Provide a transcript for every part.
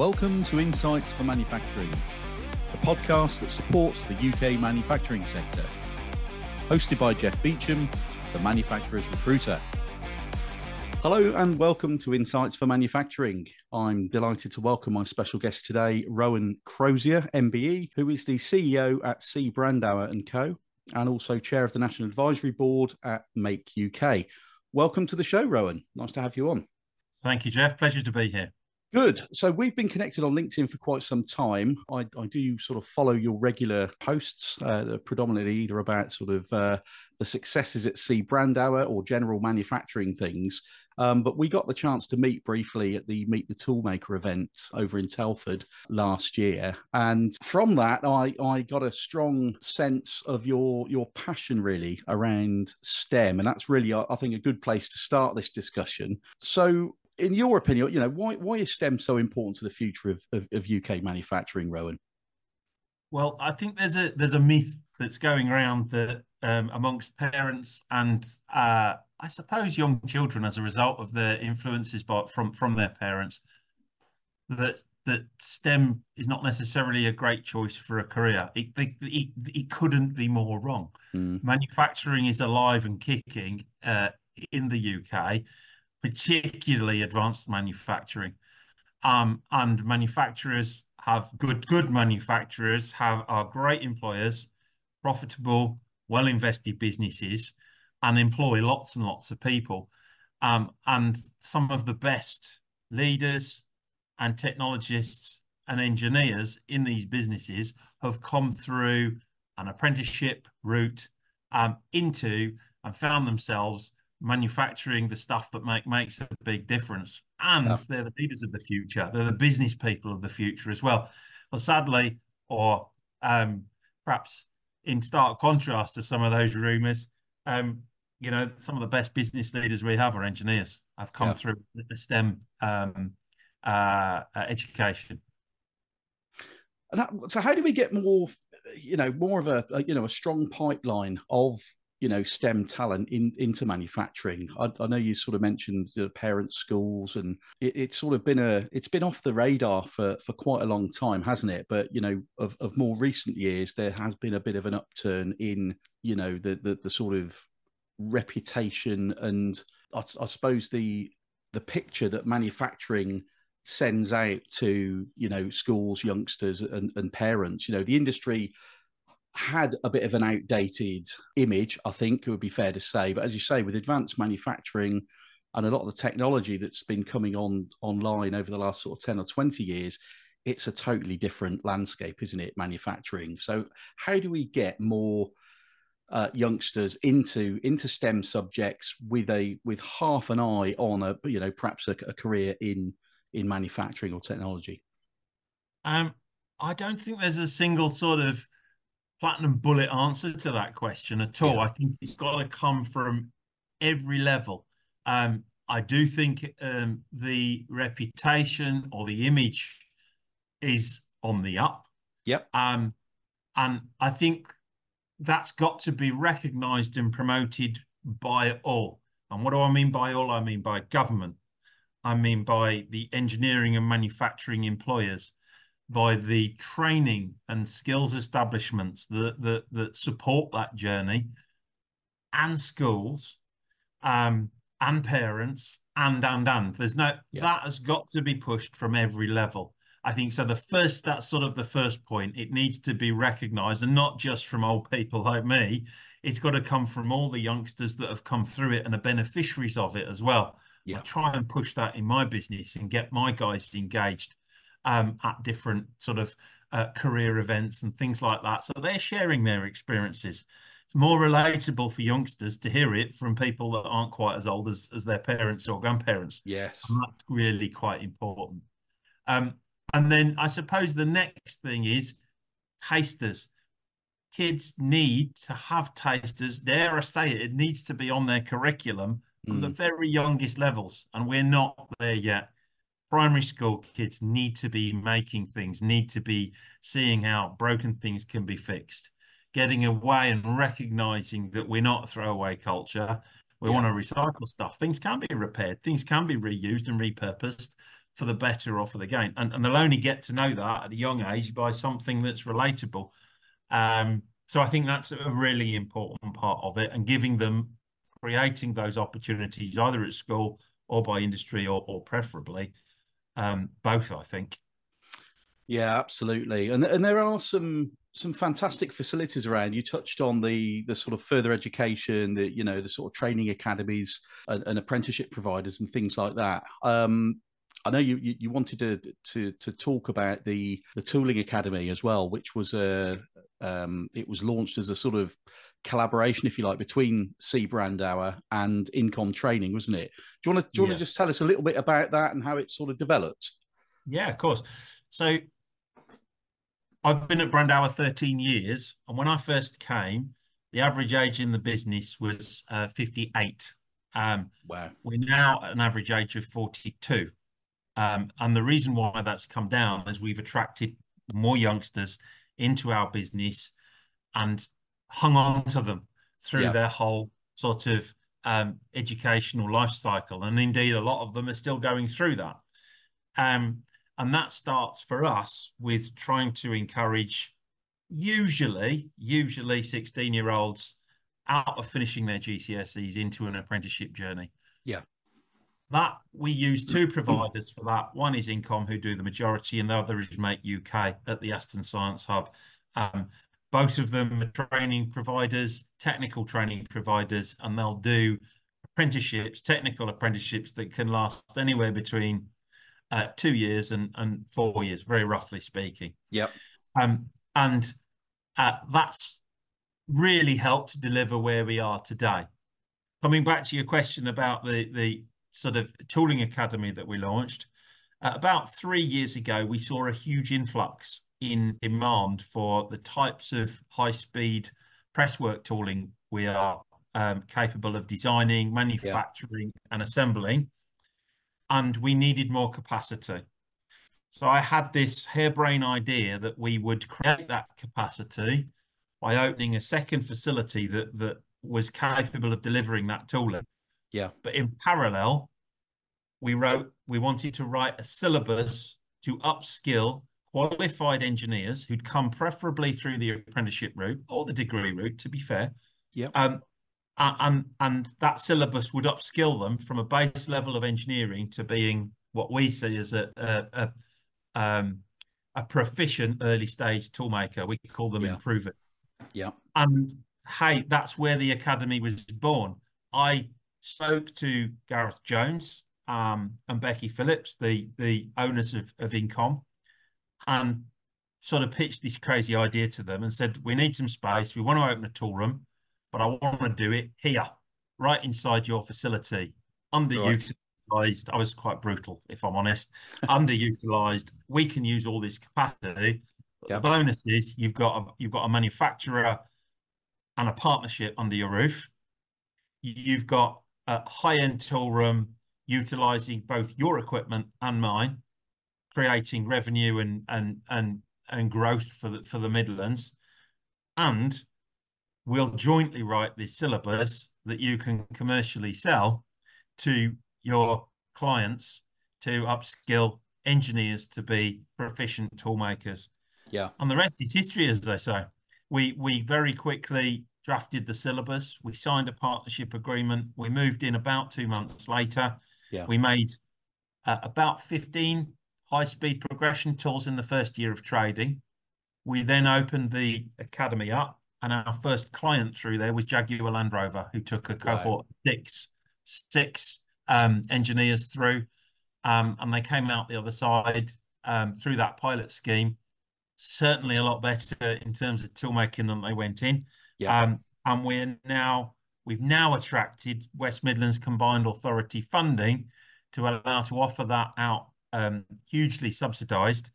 Welcome to Insights for Manufacturing, the podcast that supports the UK manufacturing sector. Hosted by Jeff Beecham, the manufacturer's recruiter. Hello and welcome to Insights for Manufacturing. I'm delighted to welcome my special guest today, Rowan Crozier, MBE, who is the CEO at C. Brandauer and Co. and also chair of the National Advisory Board at Make UK. Welcome to the show, Rowan. Nice to have you on. Thank you, Jeff. Pleasure to be here. Good. So we've been connected on LinkedIn for quite some time. I, I do sort of follow your regular posts, uh, predominantly either about sort of uh, the successes at C. Brandauer or general manufacturing things. Um, but we got the chance to meet briefly at the Meet the Toolmaker event over in Telford last year, and from that, I, I got a strong sense of your your passion really around STEM, and that's really I think a good place to start this discussion. So, in your opinion, you know, why why is STEM so important to the future of, of, of UK manufacturing, Rowan? Well, I think there's a there's a myth that's going around that um, amongst parents and uh, I suppose young children as a result of their influences by, from from their parents that that STEM is not necessarily a great choice for a career. It, it, it, it couldn't be more wrong. Mm. Manufacturing is alive and kicking uh, in the UK particularly advanced manufacturing. Um, and manufacturers have good good manufacturers have are great employers, profitable, well invested businesses, and employ lots and lots of people. Um, and some of the best leaders and technologists and engineers in these businesses have come through an apprenticeship route um, into and found themselves manufacturing the stuff that make makes a big difference. And yeah. they're the leaders of the future. They're the business people of the future as well. Well, sadly, or um, perhaps in stark contrast to some of those rumours, um, you know, some of the best business leaders we have are engineers. I've come yeah. through the STEM um, uh, education. And that, so, how do we get more, you know, more of a, a you know a strong pipeline of you know STEM talent in into manufacturing. I, I know you sort of mentioned the parent schools, and it, it's sort of been a it's been off the radar for for quite a long time, hasn't it? But you know, of, of more recent years, there has been a bit of an upturn in you know the the, the sort of reputation and I, I suppose the the picture that manufacturing sends out to you know schools youngsters and, and parents you know the industry had a bit of an outdated image, I think it would be fair to say. But as you say, with advanced manufacturing and a lot of the technology that's been coming on online over the last sort of 10 or 20 years, it's a totally different landscape, isn't it? Manufacturing. So how do we get more uh, youngsters into into STEM subjects with a with half an eye on a you know perhaps a, a career in in manufacturing or technology? Um, I don't think there's a single sort of platinum bullet answer to that question at all. Yeah. I think it's got to come from every level. Um, I do think um, the reputation or the image is on the up. Yep. Um, and I think that's got to be recognised and promoted by all. And what do I mean by all? I mean by government. I mean by the engineering and manufacturing employers by the training and skills establishments that that, that support that journey and schools um, and parents and and and. There's no yeah. that has got to be pushed from every level i think. So the first that's sort of the first point. It needs to be recognized and not just from old people like me. It's got to come from all the youngsters that have come through it and are beneficiaries of it as well. Yeah. I try and push that in my business and get my guys engaged um, at different sort of uh, career events and things like that. So they're sharing their experiences. It's more relatable for youngsters to hear it from people that aren't quite as old as, as their parents or grandparents. Yes. And that's really quite important. Um, and then I suppose the next thing is tasters. Kids need to have tasters. Dare I say it, it needs to be on their curriculum from mm. the very youngest levels. And we're not there yet primary school kids need to be making things, need to be seeing how broken things can be fixed, getting away and recognizing that we're not a throwaway culture. We yeah. want to recycle stuff. Things can be repaired, things can be reused and repurposed. for the better or for the gain. And, and they'll only get to know that at a young age by something that's relatable. Um, so I think that's a really important part of it and giving them, creating those opportunities either at school or by industry or, or preferably um, both, I think. Yeah, absolutely. And and there are some some fantastic facilities around. You touched on the the sort of further education, the you know the sort of training academies and, and apprenticeship providers and things like that. Um, I know you, you, you wanted to to to talk about the the tooling academy as well, which was a um, it was launched as a sort of collaboration, if you like, between C Brandauer and Incom Training, wasn't it? Do you want to do you yeah. want to just tell us a little bit about that and how it sort of developed? Yeah, of course. So I've been at Brandauer 13 years, and when I first came, the average age in the business was uh, 58. Um, wow. We're now at an average age of 42. Um, and the reason why that's come down is we've attracted more youngsters into our business and hung on to them through yeah. their whole sort of um, educational life cycle. And indeed, a lot of them are still going through that. Um, and that starts for us with trying to encourage usually, usually 16 year olds out of finishing their GCSEs into an apprenticeship journey. Yeah. That we use two providers for that. One is Incom, who do the majority, and the other is Make UK at the Aston Science Hub. Um, both of them are training providers, technical training providers, and they'll do apprenticeships, technical apprenticeships that can last anywhere between uh, two years and, and four years, very roughly speaking. Yep. Um, and uh, that's really helped deliver where we are today. Coming back to your question about the the sort of tooling academy that we launched, uh, about three years ago, we saw a huge influx in demand for the types of high speed presswork tooling we are um, capable of designing, manufacturing, yeah. and assembling and we needed more capacity. So I had this harebrained idea that we would create that capacity by opening a second facility that that was capable of delivering that tooling. Yeah. But in parallel, we wrote we wanted to write a syllabus to upskill qualified engineers who'd come preferably through the apprenticeship route or the degree route, to be fair. Yeah. Um, and and that syllabus would upskill them from a base level of engineering to being what we see as a a, a, um, a proficient early stage toolmaker. We call them yeah. improver. Yeah. And hey, that's where the academy was born. I spoke to Gareth Jones um, and Becky Phillips, the the owners of, of Incom, and sort of pitched this crazy idea to them and said, we need some space. We want to open a tool room but I want to do it here, right inside your facility, underutilized. Right. I was quite brutal, if I'm honest. underutilized. We can use all this capacity. Yep. The bonus is you've got a, you've got a manufacturer and a partnership under your roof. You've got a high-end tool room utilizing both your equipment and mine, creating revenue and and and and growth for the for the Midlands, and we'll jointly write the syllabus that you can commercially sell to your clients to upskill engineers to be proficient toolmakers. Yeah. And the rest is history, as they say. We we very quickly drafted the syllabus. We signed a partnership agreement. We moved in about two months later. Yeah. We made uh, about 15 high-speed progression tools in the first year of trading. We then opened the academy up and our first client through there was Jaguar Land Rover, who took a cohort right. six six um, engineers through, um, and they came out the other side um, through that pilot scheme. Certainly a lot better in terms of toolmaking than they went in. Yeah. Um, and we're now we've now attracted West Midlands Combined Authority funding to allow to offer that out um, hugely subsidised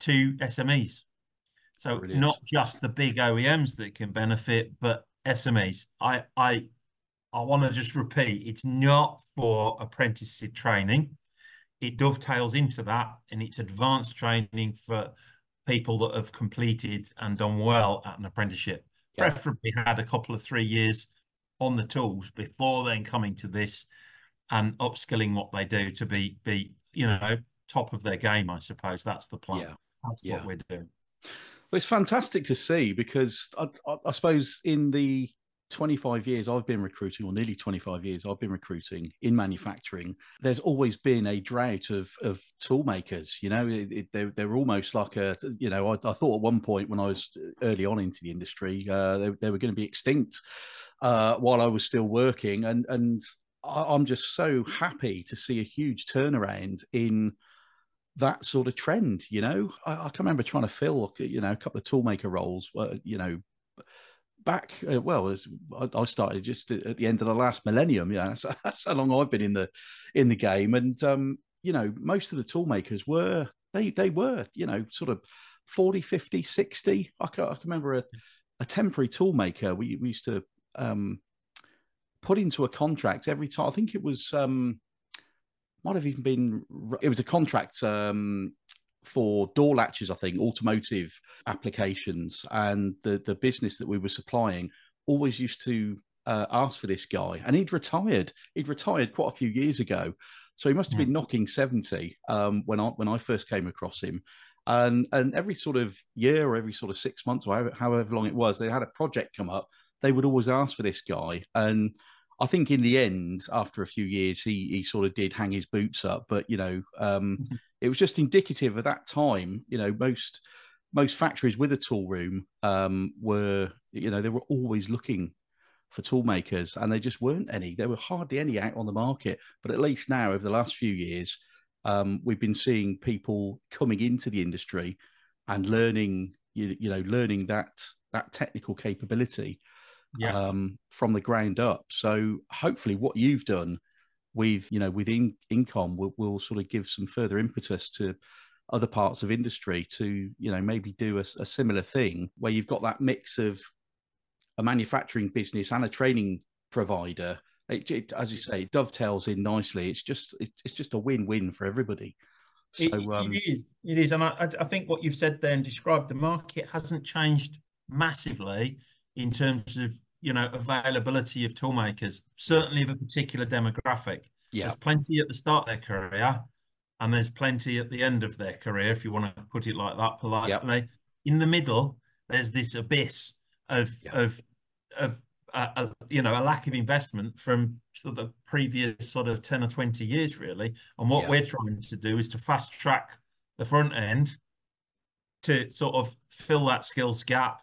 to SMEs. So Brilliant. not just the big OEMs that can benefit, but SMEs. I I I want to just repeat, it's not for apprenticeship training. It dovetails into that, and it's advanced training for people that have completed and done well at an apprenticeship. Yeah. Preferably had a couple of three years on the tools before then coming to this and upskilling what they do to be be you know top of their game. I suppose that's the plan. Yeah. That's Yeah. what we're doing. Well, it's fantastic to see because I, I, I suppose in the 25 years I've been recruiting, or nearly 25 years I've been recruiting in manufacturing, there's always been a drought of of tool makers. You know, it, it, they're, they're almost like a, you know, I, I, thought at one point when I was early on into the industry, uh, they, they were going to be extinct uh, while I was still working. And, and I, I'm just so happy to see a huge turnaround in that sort of trend. You know, I, I can remember trying to fill, you know, a couple of toolmaker roles, uh, you know, back. Uh, well, as I, I started just at the end of the last millennium. You know, that's, that's how long I've been in the in the game, and um, you know, most of the toolmakers were they they were you know sort of 40, 50, 60. I can, I can remember a, a temporary toolmaker we, we used to um, put into a contract every time. I think it was um, might have even been it was a contract um, for door latches, I think, automotive applications, and the the business that we were supplying always used to uh, ask for this guy, and he'd retired. He'd retired quite a few years ago, so he must have been knocking seventy um, when I when I first came across him. And and every sort of year or every sort of six months or however, however long it was, they had a project come up. They would always ask for this guy, and I think in the end, after a few years, he he sort of did hang his boots up. But you know, um, mm-hmm. it was just indicative of that time. You know, most most factories with a tool room um, were, you know, they were always looking for tool makers, and there just weren't any. There were hardly any out on the market. But at least now, over the last few years, um, we've been seeing people coming into the industry and learning, you, you know, learning that that technical capability yeah. um, from the ground up. So hopefully, what you've done with you know within Incom will, will sort of give some further impetus to other parts of industry to you know maybe do a, a similar thing where you've got that mix of a manufacturing business and a training provider. It, it, as you say, it dovetails in nicely. It's just it, it's just a win-win for everybody. So, it, um, it is. It is, and I, I think what you've said there and described the market hasn't changed massively in terms of you know availability of toolmakers, certainly of a particular demographic. Yeah. There's plenty at the start of their career, and there's plenty at the end of their career, if you want to put it like that politely. Yep. In the middle, there's this abyss of yep. of of uh, a, you know a lack of investment from sort of the previous sort of 10 or 20 years really and what we're trying to do is to fast track the front end to sort of fill that skills gap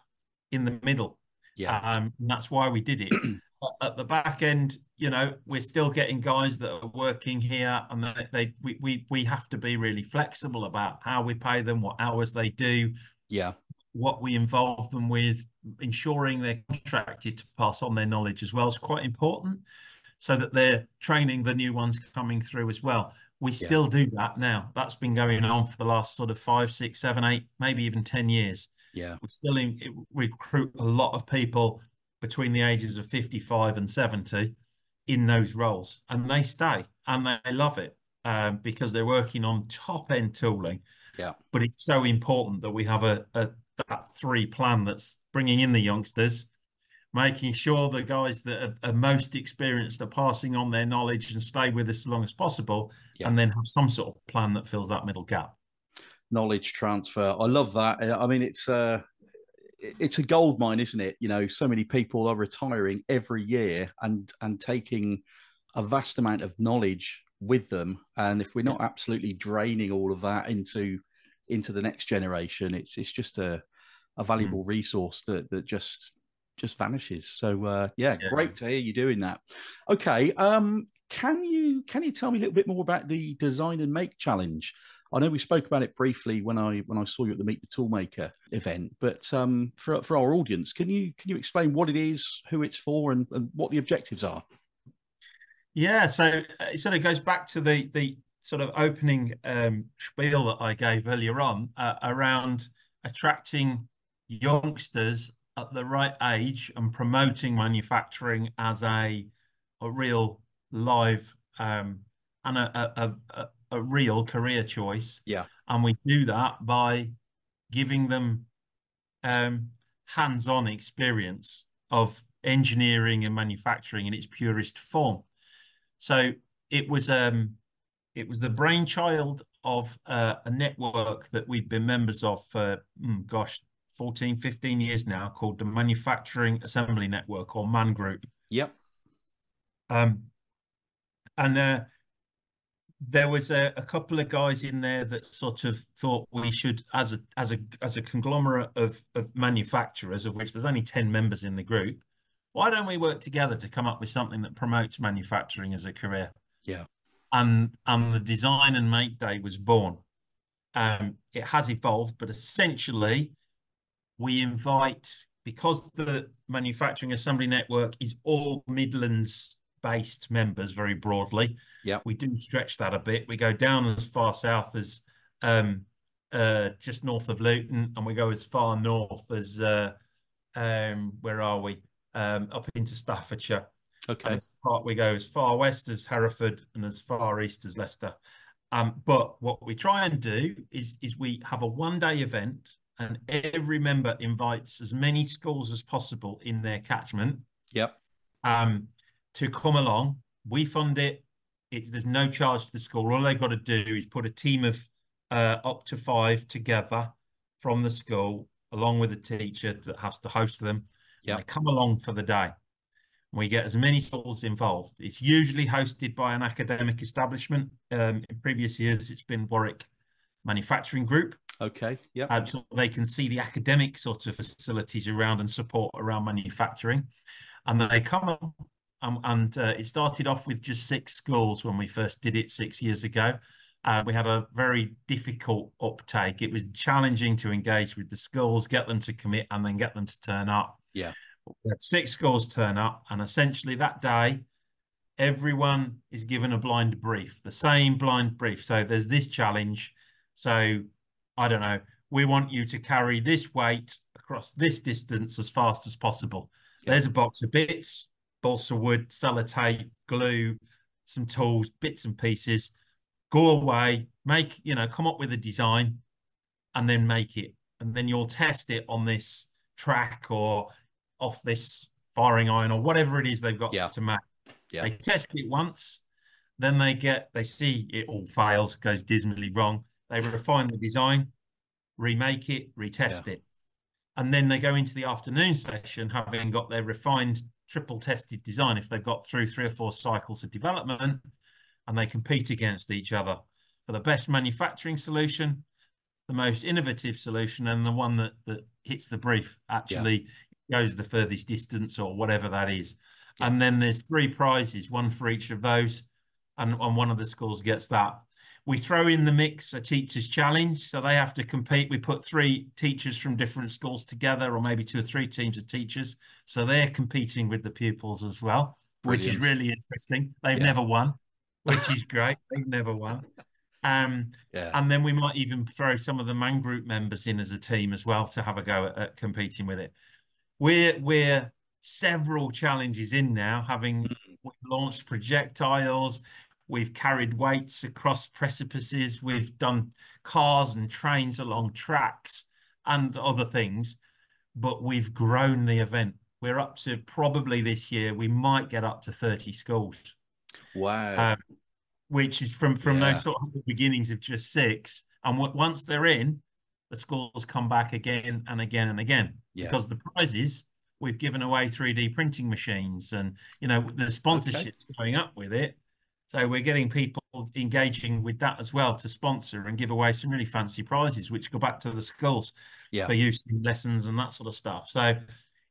in the middle yeah. Um, and that's why we did it. At the back end, you know, we're still getting guys that are working here, and they, they we, we we have to be really flexible about how we pay them, what hours they do, yeah, what we involve them with, ensuring they're contracted to pass on their knowledge as well is quite important, so that they're training the new ones coming through as well. We yeah. still do that now. That's been going on for the last sort of five, six, seven, eight, maybe even ten years. Yeah. We still in, recruit a lot of people between the ages of 55 and 70 in those roles, and they stay and they love it um, because they're working on top end tooling. Yeah. But it's so important that we have a, a that three plan that's bringing in the youngsters, making sure the guys that are, are, most experienced are passing on their knowledge and stay with us as long as possible, yeah. and then have some sort of plan that fills that middle gap knowledge transfer. I love that. I mean, it's a uh, it's a gold mine, isn't it? You know, so many people are retiring every year and and taking a vast amount of knowledge with them. And if we're not absolutely draining all of that into into the next generation, it's it's just a a valuable mm. resource that that just just vanishes. So uh, yeah, yeah, great to hear you doing that. Okay, um, can you can you tell me a little bit more about the design and make challenge? I know we spoke about it briefly when I when I saw you at the Meet the Toolmaker event, but um, for for our audience, can you can you explain what it is, who it's for, and, and what the objectives are? Yeah, so uh, it sort of goes back to the the sort of opening um, spiel that I gave earlier on uh, around attracting youngsters at the right age and promoting manufacturing as a a real live um, and a, a, a, a real career choice. Yeah. And we do that by giving them um, hands-on experience of engineering and manufacturing in its purest form. So it was um, it was the brainchild of uh, a network that we've been members of for, mm, gosh, 14, 15 years now called the Manufacturing Assembly Network or MAN Group. Yep. Um, and uh, there was a, a, couple of guys in there that sort of thought we should, as a as a as a conglomerate of of manufacturers, of which there's only ten members in the group, why don't we work together to come up with something that promotes manufacturing as a career? Yeah. And and the design and make day was born. Um, it has evolved, but essentially, we invite because the manufacturing assembly network is all Midlands based members very broadly. Yeah, we do stretch that a bit. We go down as far south as um, uh, just north of Luton, and we go as far north as uh, um, where are we? Um, up into Staffordshire. Okay. Far, we go as far west as Hereford and as far east as Leicester. Um, but what we try and do is is we have a one day event, and every member invites as many schools as possible in their catchment. Yep. Um, to come along. We fund it. it there's no charge to the school. All they've got to do is put a team of uh, up to five together from the school, along with a teacher that has to host them. Yeah, come along for the day. We get as many schools involved. It's usually hosted by an academic establishment. Um, in previous years, it's been Warwick Manufacturing Group. Okay. Yeah. Um, so they can see the academic sort of facilities around and support around manufacturing, and they come um, and uh, it started off with just six schools when we first did it six years ago. Uh, we had a very difficult uptake. It was challenging to engage with the schools, get them to commit, and then get them to turn up. Yeah. We had six schools turn up, and essentially that day, everyone is given a blind brief, the same blind brief. So there's this challenge. So I don't know, we want you to carry this weight across this distance as fast as possible. Yeah. There's a box of bits balsa wood, sellotape, glue, some tools, bits and pieces. Go away, make, you know, come up with a design and then make it. And then you'll test it on this track or off this firing iron or whatever it is they've got yeah. to make. Yeah. They test it once, then they get, they see it all fails, goes dismally wrong. They refine the design, remake it, retest yeah. it. And then they go into the afternoon session having got their refined triple tested design if they've got through three or four cycles of development and they compete against each other for the best manufacturing solution, the most innovative solution, and the one that, that hits the brief actually yeah. goes the furthest distance or whatever that is. Yeah. And then there's three prizes, one for each of those, and, and one of the schools gets that. We throw in the mix a teacher's challenge. So they have to compete. We put three teachers from different schools together, or maybe two or three teams of teachers. So they're competing with the pupils as well, Brilliant. which is really interesting. They've yeah. never won, which is great. They've never won. Um, yeah. And then we might even throw some of the man group members in as a team as well to have a go at, at competing with it. We're we're several challenges in now, having mm. launched projectiles, We've carried weights across precipices. We've done cars and trains along tracks and other things, but we've grown the event. We're up to probably this year, we might get up to 30 schools. Wow. Um, which is from, from yeah. those sort of beginnings of just six. And once they're in, the schools come back again and again and again yeah. because the prizes we've given away 3D printing machines and you know the sponsorships okay. going up with it so we're getting people engaging with that as well to sponsor and give away some really fancy prizes, which go back to the schools yeah. for use in lessons and that sort of stuff. So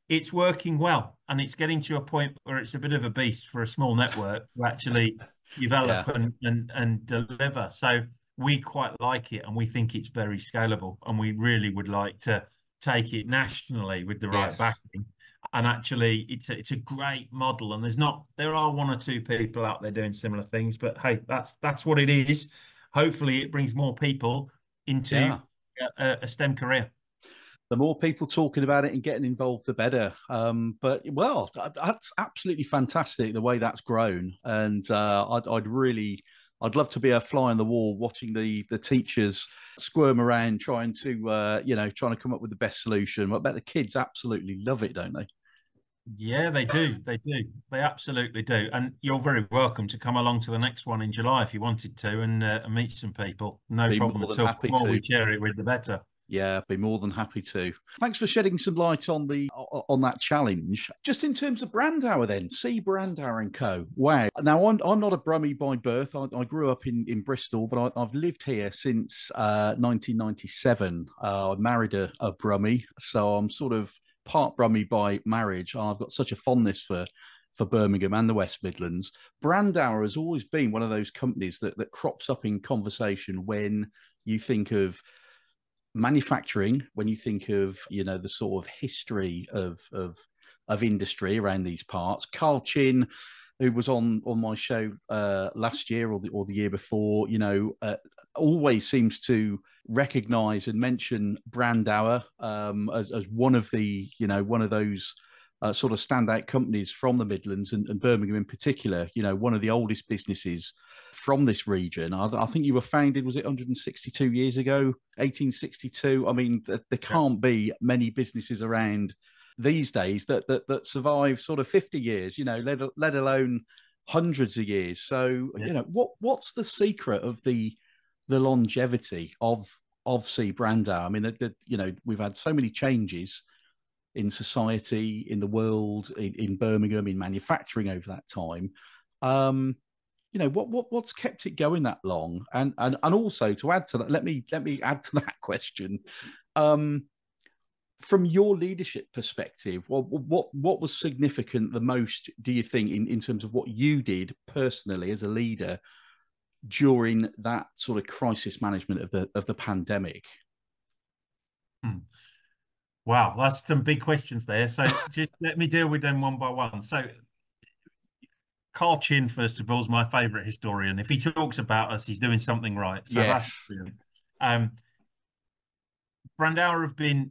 it's working well, and it's getting to a point where it's a bit of a beast for a small network to actually develop yeah. and, and and deliver. So we quite like it, and we think it's very scalable, and we really would like to take it nationally with the right yes. backing and actually it's a, it's a great model and there's not there are one or two people out there doing similar things but hey that's that's what it is hopefully it brings more people into yeah. a, a, stem career the more people talking about it and getting involved the better um, but well that's absolutely fantastic the way that's grown and uh, I'd, I'd really I'd love to be a fly on the wall watching the the teachers squirm around trying to uh, you know trying to come up with the best solution. I bet the kids absolutely love it, don't they? Yeah, they do. They do. They absolutely do. And you're very welcome to come along to the next one in July if you wanted to and, uh, meet some people. No Be problem at all. happy The more to. we share it with, the better. Yeah, I'd be more than happy to. Thanks for shedding some light on the on that challenge. Just in terms of Brandauer, then, C Brandauer and Co. Wow. Now, I'm, I'm not a Brummie by birth. I, I grew up in, in Bristol, but I, I've lived here since uh, 1997. Uh, I married a, a Brummie, so I'm sort of part Brummie by marriage. Ah, I've got such a fondness for for Birmingham and the West Midlands. Brandauer has always been one of those companies that that crops up in conversation when you think of manufacturing when you think of you know the sort of history of of of industry around these parts Carl Chinn who was on on my show uh last year or the or the year before you know uh, always seems to recognize and mention brandauer um as, as one of the you know one of those uh, sort of standout companies from the midlands and, and birmingham in particular you know one of the oldest businesses from this region. I, I, think you were founded, was it 162 years ago, 1862? I mean, th- there can't be many businesses around these days that that, that survive sort of 50 years, you know, let, let alone hundreds of years. So, yeah. you know, what what's the secret of the the longevity of of C Brandauer? I mean, that, that you know, we've had so many changes in society, in the world, in, in Birmingham, in manufacturing over that time. Um, you know what what what's kept it going that long and and and also to add to that let me let me add to that question um from your leadership perspective what what what was significant the most do you think in in terms of what you did personally as a leader during that sort of crisis management of the of the pandemic hmm. wow that's some big questions there so just let me deal with them one by one so Carl Chinn, first of all, is my favourite historian. If he talks about us, he's doing something right. So yes. that's brilliant. Um, Brandauer have been.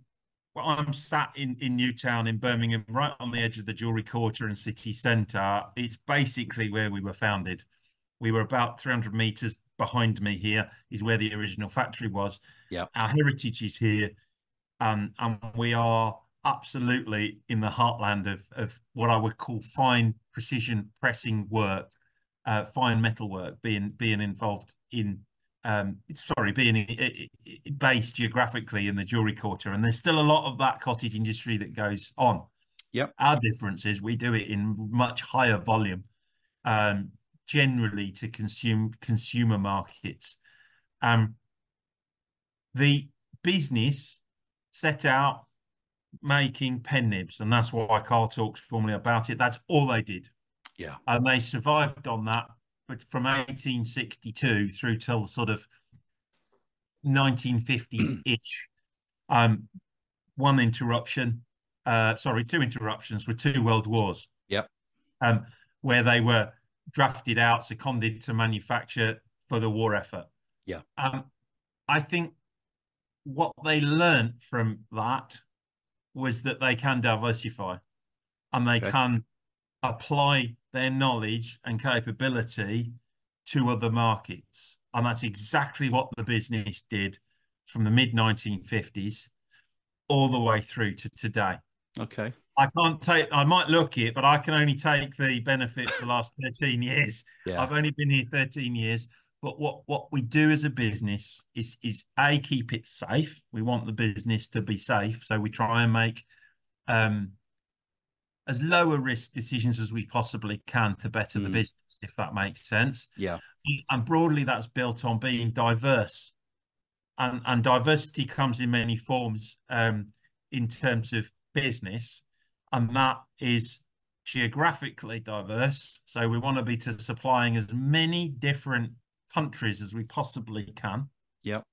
Well, I'm sat in in Newtown in Birmingham, right on the edge of the Jewellery Quarter and city centre. It's basically where we were founded. We were about 300 metres behind me. Here is where the original factory was. Yeah, our heritage is here, um, and we are absolutely in the heartland of, of what I would call fine precision pressing work, uh, fine metal work, being being involved in um, sorry, being based geographically in the jewelry quarter, and there's still a lot of that cottage industry that goes on. Yep. Our difference is we do it in much higher volume, um, generally to consume consumer markets. Um, the business set out making pen nibs, and that's why Carl talks formally about it. That's all they did. Yeah, and they survived on that, from 1862 through till sort of 1950s ish. um, one interruption, uh, sorry, two interruptions were two world wars. Yep. Um, where they were drafted out, seconded to manufacture for the war effort. Yeah. Um, I think what they learned from that was that they can diversify and they okay. can apply their knowledge and capability to other markets. And that's exactly what the business did from the mid 1950s all the way through to today. Okay. I can't take, I might look it, but I can only take the benefit for the last 13 years. Yeah. I've only been here 13 years. But what, what we do as a business is is a keep it safe. We want the business to be safe, so we try and make um, as low a risk decisions as we possibly can to better mm. the business, if that makes sense. Yeah. And broadly, that's built on being diverse, and and diversity comes in many forms um, in terms of business, and that is geographically diverse. So we want to be to supplying as many different countries as we possibly can. Yep.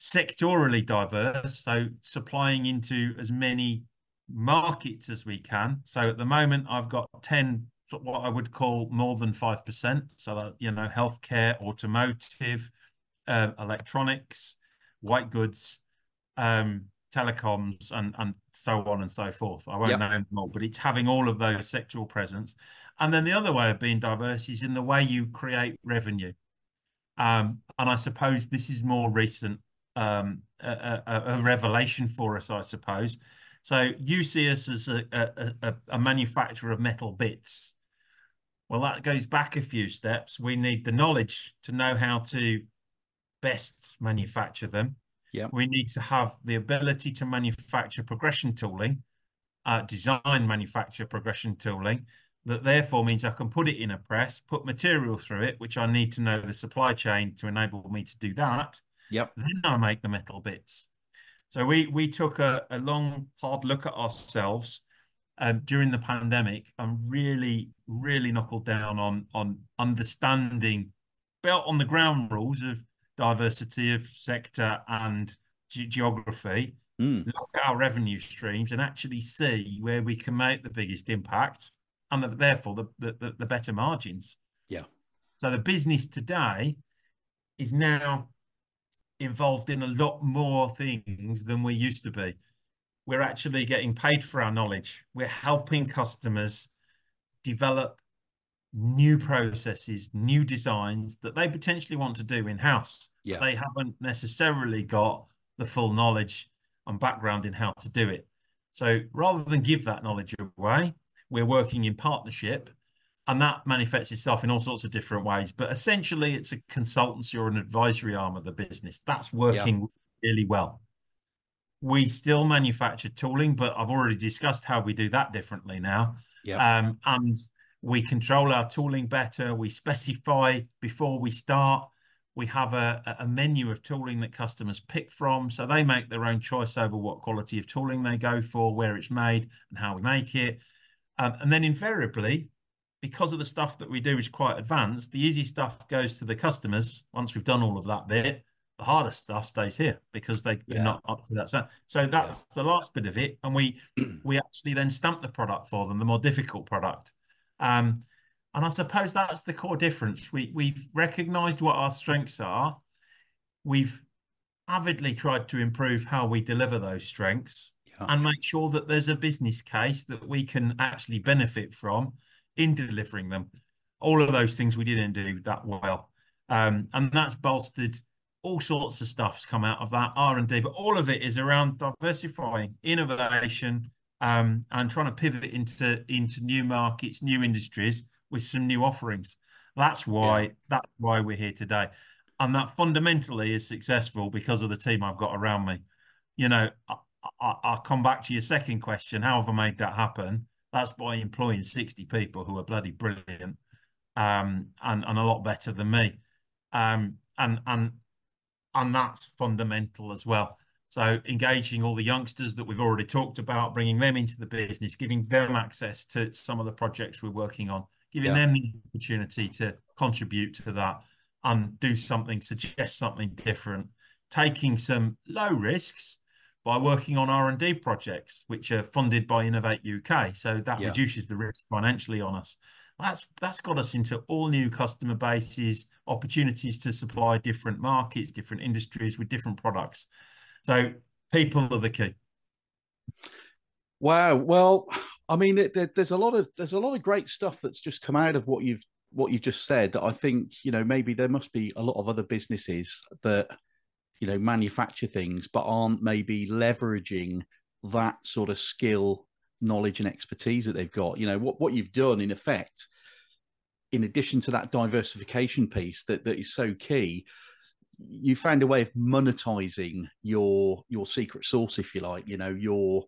Sectorally diverse, so supplying into as many markets as we can. So at the moment, I've got 10, what I would call more than 5%. So, that, you know, healthcare, automotive, uh, electronics, white goods, um, telecoms, and, and so on and so forth. I won't yep. name them all, but it's having all of those sectoral presence. And then the other way of being diverse is in the way you create revenue. Um, and I suppose this is more recent, um, a, a, a, revelation for us, I suppose. So you see us as a, a, a, a manufacturer of metal bits. Well, that goes back a few steps. We need the knowledge to know how to best manufacture them. Yeah. We need to have the ability to manufacture progression tooling, uh, design manufacture progression tooling. That therefore means I can put it in a press, put material through it, which I need to know the supply chain to enable me to do that. Yep. Then I make the metal bits. So we we took a, a long, hard look at ourselves um, during the pandemic and really, really knuckled down on on understanding built on the ground rules of diversity of sector and ge geography. Mm. Look at our revenue streams and actually see where we can make the biggest impact and the, therefore the, the the better margins. Yeah. So the business today is now involved in a lot more things than we used to be. We're actually getting paid for our knowledge. We're helping customers develop new processes, new designs that they potentially want to do in house. Yeah. They haven't necessarily got the full knowledge and background in how to do it. So rather than give that knowledge away, we're working in partnership and that manifests itself in all sorts of different ways. But essentially, it's a consultancy or an advisory arm of the business that's working yeah. really well. We still manufacture tooling, but I've already discussed how we do that differently now. Yeah. Um, and we control our tooling better. We specify before we start. We have a, a menu of tooling that customers pick from, so they make their own choice over what quality of tooling they go for, where it's made, and how we make it. Um, and then invariably, because of the stuff that we do is quite advanced, the easy stuff goes to the customers once we've done all of that bit. The harder stuff stays here because they, Yeah. not up to that. So, so that's the last bit of it, and we we actually then stamp the product for them, the more difficult product. Um, and I suppose that's the core difference. We we've recognised what our strengths are. We've avidly tried to improve how we deliver those strengths Yeah. and make sure that there's a business case that we can actually benefit from in delivering them. All of those things we didn't do that well, um, and that's bolstered all sorts of stuff's come out of that R and D. But all of it is around diversifying, innovation, um, and trying to pivot into into new markets, new industries with some new offerings. That's why Yeah. that's why we're here today, and that fundamentally is successful because of the team I've got around me. You know, I, I, I'll come back to your second question. How have I made that happen? That's by employing 60 people who are bloody brilliant um, and, and a lot better than me. Um, and, and, and that's fundamental as well. So engaging all the youngsters that we've already talked about, bringing them into the business, giving them access to some of the projects we're working on, giving Yeah. them the opportunity to contribute to that and do something, suggest something different, taking some low risks by working on R&D projects, which are funded by Innovate UK. So that Yeah. reduces the risk financially on us. That's that's got us into all new customer bases, opportunities to supply different markets, different industries with different products. So people are the key. Wow. Well, I mean, it, there, there's a lot of there's a lot of great stuff that's just come out of what you've what you've just said. That I think you know maybe there must be a lot of other businesses that you know manufacture things but aren't maybe leveraging that sort of skill, knowledge, and expertise that they've got. You know what what you've done in effect, in addition to that diversification piece that that is so key. You found a way of monetizing your your secret source if you like. You know your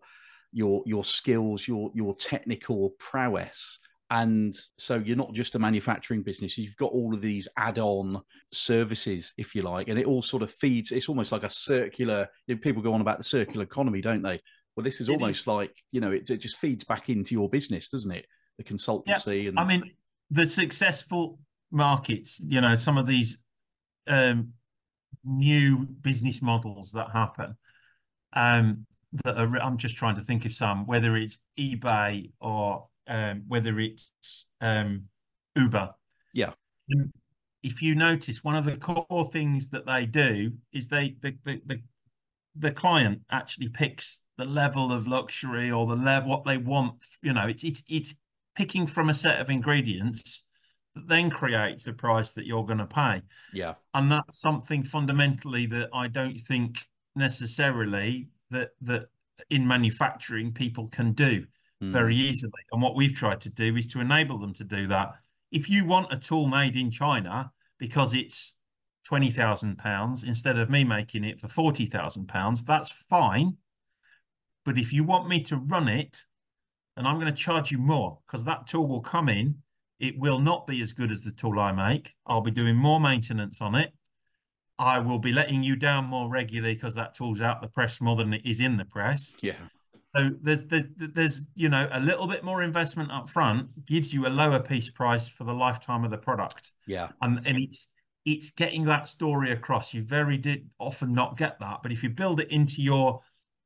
your your skills, your your technical prowess. And so you're not just a manufacturing business, you've got all of these add-on services, if you like, and it all sort of feeds, it's almost like a circular, you know, people go on about the circular economy, don't they? Well, this is It almost like, you know, it, it just feeds back into your business, doesn't it? The consultancy and I mean, the successful markets, you know, some of these um, new business models that happen. Um, that are, I'm just trying to think of some, whether it's eBay or um, whether it's um, Uber. Yeah. And if you notice, one of the core things that they do is they the the, the the client actually picks the level of luxury or the level what they want. You know, it's it's it's picking from a set of ingredients that then creates the price that you're going to pay. yeah, And that's something fundamentally that I don't think necessarily that that in manufacturing people can do mm. very easily. And what we've tried to do is to enable them to do that. If you want a tool made in China because it's twenty thousand pounds instead of me making it for forty thousand pounds, that's fine. But if you want me to run it, then I'm going to charge you more because that tool will come in. It will not be as good as the tool I make. I'll be doing more maintenance on it. I will be letting you down more regularly because that tool's out the press more than it is in the press. Yeah. So there's, there's there's you know a little bit more investment up front gives you a lower piece price for the lifetime of the product. Yeah. And and it's it's getting that story across. You very did often not get that, but if you build it into your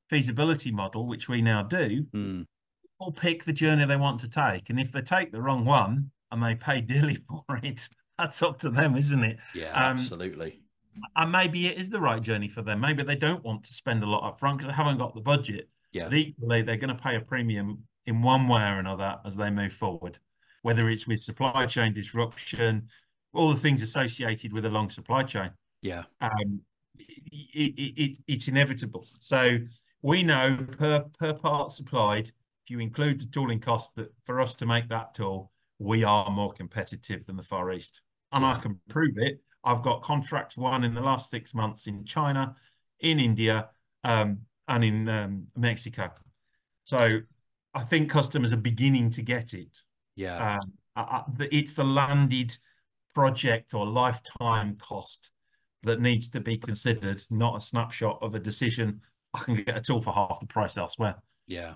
feasibility model, which we now do, mm. people pick the journey they want to take, and if they take the wrong one and they pay dearly for it, that's up to them, isn't it? Yeah, um, absolutely. And maybe it is the right journey for them. Maybe they don't want to spend a lot up front because they haven't got the budget. Yeah. But equally, they're going to pay a premium in one way or another as they move forward, whether it's with supply chain disruption, all the things associated with a long supply chain. Yeah. Um, it, it, it, it's inevitable. So we know per per part supplied, if you include the tooling cost that for us to make that tool, we are more competitive than the Far East. And. I can prove it. I've got contracts won in the last six months in China, in India, um, and in um, Mexico. So I think customers are beginning to get it. Yeah. Um, I, I, it's the landed project or lifetime cost that needs to be considered, not a snapshot of a decision. I can get a tool for half the price elsewhere. Yeah.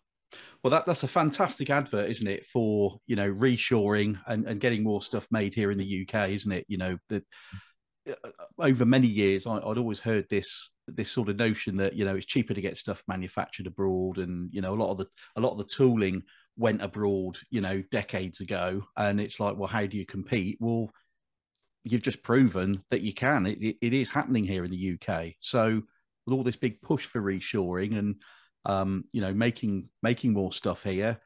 Well, that, that's a fantastic advert, isn't it, for you know reshoring and, and getting more stuff made here in the UK, isn't it? You know that over many years, I, would always heard this this sort of notion that you know it's cheaper to get stuff manufactured abroad, and you know a lot of the a lot of the tooling went abroad, you know, decades ago, and it's like, well, how do you compete? Well, you've just proven that you can. It, it, it is happening here in the UK. So with all this big push for reshoring and um, you know making making more stuff here,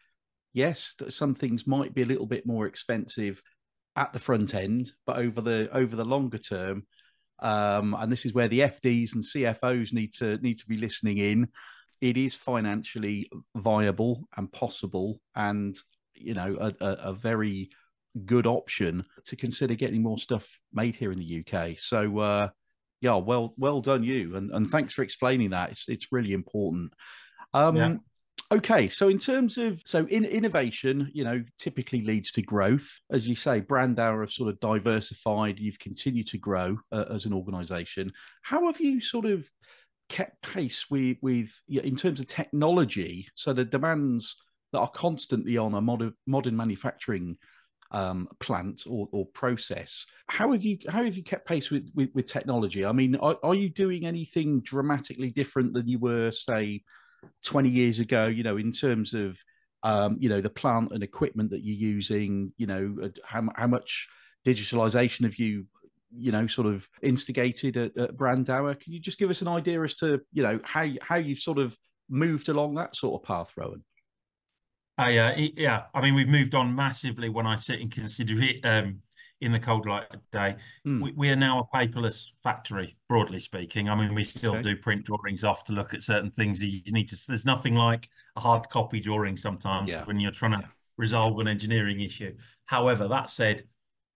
yes, some things might be a little bit more expensive at the front end, but over the over the longer term, um, and this is where the FDs and CFOs need to need to be listening in. It is financially viable and possible, and you know a, a, a very good option to consider getting more stuff made here in the UK. So uh, yeah, well well done you, and and thanks for explaining that. It's it's really important. Um, yeah. Okay, so in terms of so in innovation, you know, typically leads to growth. As you say, Brandauer have sort of diversified. You've continued to grow uh, as an organisation. How have you sort of kept pace with with in terms of technology? So the demands that are constantly on a modern modern manufacturing um, plant or, or, process. How have you how have you kept pace with with, with technology? I mean, are, are, you doing anything dramatically different than you were, say, twenty years ago? You know, in terms of um, you know the plant and equipment that you're using. You know, how how much digitalization have you you know sort of instigated at, at Brandauer? Can you just give us an idea as to you know how how you've sort of moved along that sort of path, Rowan? I, uh, yeah, I mean, we've moved on massively when I sit and consider it um, in the cold light of day. Mm. We, we, are now a paperless factory, broadly speaking. I mean, we still okay. do print drawings off to look at certain things. You need to, there's nothing like a hard copy drawing sometimes yeah. when you're trying to yeah. resolve an engineering issue. However, that said,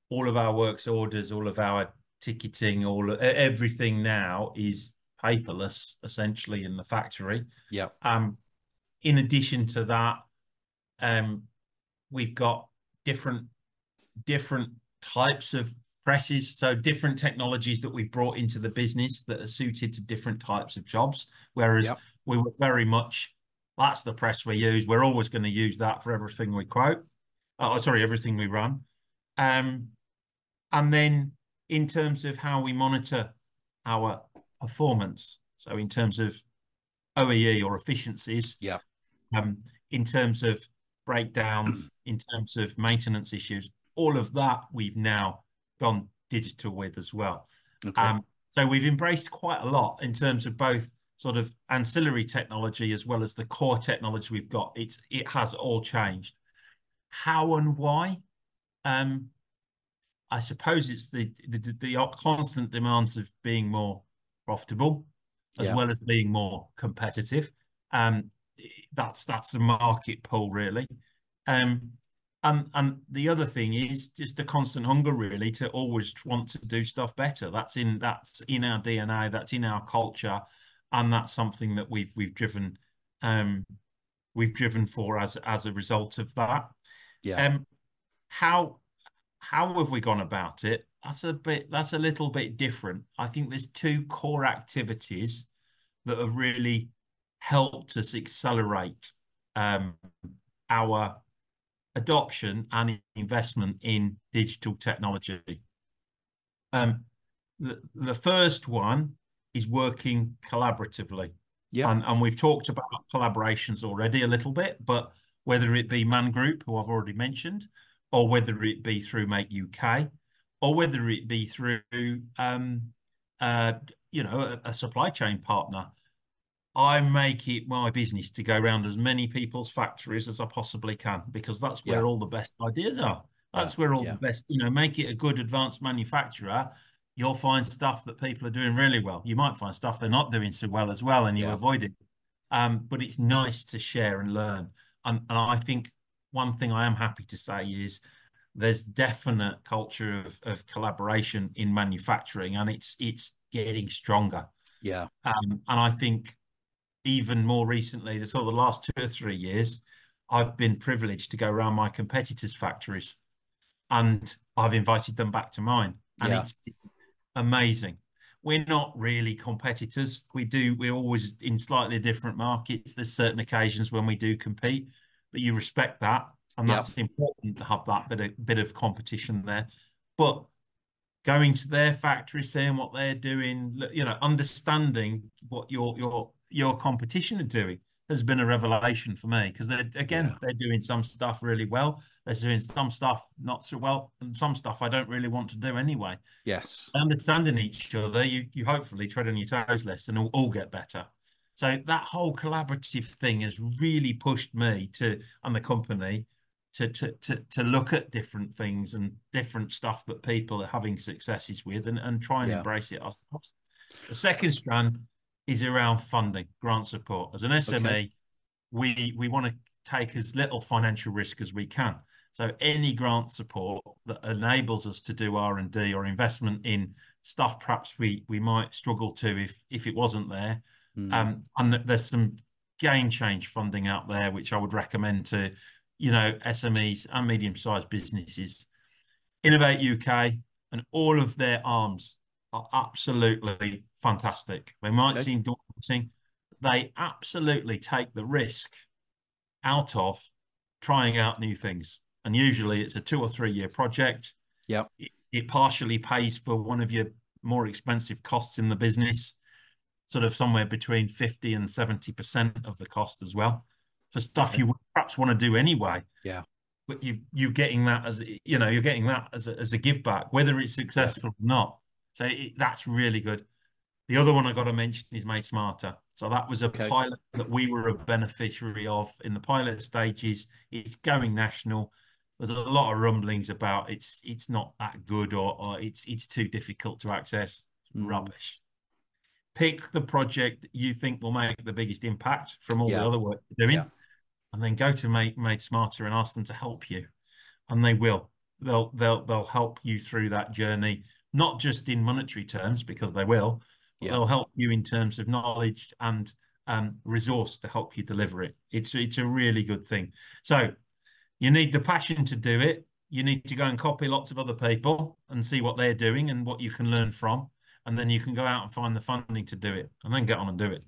all of our works orders, all of our ticketing, all everything now is paperless essentially in the factory. Yeah. Um, in addition to that, um, we've got different different types of presses, so different technologies that we've brought into the business that are suited to different types of jobs. Whereas yep. we were very much that's the press we use. We're always going to use that for everything we quote. Oh, sorry, everything we run. Um, and then in terms of how we monitor our performance, so in terms of OEE or efficiencies, yeah. Um, in terms of breakdowns, in terms of maintenance issues, all of that we've now gone digital with as well. Okay. Um, so we've embraced quite a lot in terms of both sort of ancillary technology as well as the core technology we've got. It's it has all changed. How and why? Um, I suppose it's the, the the constant demands of being more profitable as yeah. well as being more competitive. Um, that's that's the market pull really. Um, and and the other thing is just the constant hunger really to always want to do stuff better. That's in that's in our DNA. That's in our culture, and that's something that we've we've driven um, we've driven for as as a result of that. Yeah. Um, how how have we gone about it? That's a bit that's a little bit different. I think there's two core activities that have really helped us accelerate um, our adoption and investment in digital technology. Um, the, the first one is working collaboratively. Yeah. And, and we've talked about collaborations already a little bit, but whether it be MAN Group, who I've already mentioned, or whether it be through Make UK, or whether it be through, um, uh, you know, a, a supply chain partner. I make it my business to go around as many people's factories as I possibly can because that's where Yeah. all the best ideas are. That's where all yeah. the best, you know, make it a good advanced manufacturer. You'll find stuff that people are doing really well. You might find stuff they're not doing so well as well, and you Yeah. avoid it. Um, but it's nice to share and learn. And, and I think one thing I am happy to say is there's definite culture of, of collaboration in manufacturing, and it's it's getting stronger. Yeah. Um, and I think even more recently, the sort of the last two or three years, I've been privileged to go around my competitors' factories, and I've invited them back to mine, and Yeah. it's amazing. We're not really competitors. We do. We're always in slightly different markets. There's certain occasions when we do compete, but you respect that, and Yeah. that's important to have that bit of bit of competition there. But going to their factory, seeing what they're doing, you know, understanding what your your your competition are doing has been a revelation for me because they're again Yeah. they're doing some stuff really well. They're doing some stuff not so well, and some stuff I don't really want to do anyway. Yes. Understanding each other, you you hopefully tread on your toes less and all, all get better. So that whole collaborative thing has really pushed me to and the company to to to to look at different things and different stuff that people are having successes with and, and try and Yeah. embrace it ourselves. The second strand is around funding, grant support. As an SME, Okay. we we want to take as little financial risk as we can. So any grant support that enables us to do R and D or investment in stuff perhaps we we might struggle to if if it wasn't there. Mm. Um, and there's some game change funding out there which I would recommend to you know SMEs and medium sized businesses. Innovate UK and all of their arms are absolutely fantastic. They might Okay. seem daunting. They absolutely take the risk out of trying out new things. And usually it's a two or three year project. Yeah. It, it partially pays for one of your more expensive costs in the business, sort of somewhere between 50 and 70% of the cost as well for stuff Okay. you perhaps want to do anyway. Yeah. But you you're getting that as you know you're getting that as a, as a give back, whether it's successful or not. So it, that's really good. The other one I got to mention is Made Smarter. So that was a Okay. pilot that we were a beneficiary of in the pilot stages. It's going national. There's a lot of rumblings about it's it's not that good or, or it's it's too difficult to access. Mm. Rubbish. Pick the project you think will make the biggest impact from all Yeah. the other work you're doing, Yeah. and then go to Made Made Smarter and ask them to help you, and they will. They'll they'll they'll help you through that journey, not just in monetary terms because they will, Yeah. they'll help you in terms of knowledge and um, resource to help you deliver it. It's it's a really good thing. So you need the passion to do it. You need to go and copy lots of other people and see what they're doing and what you can learn from, and then you can go out and find the funding to do it, and then get on and do it.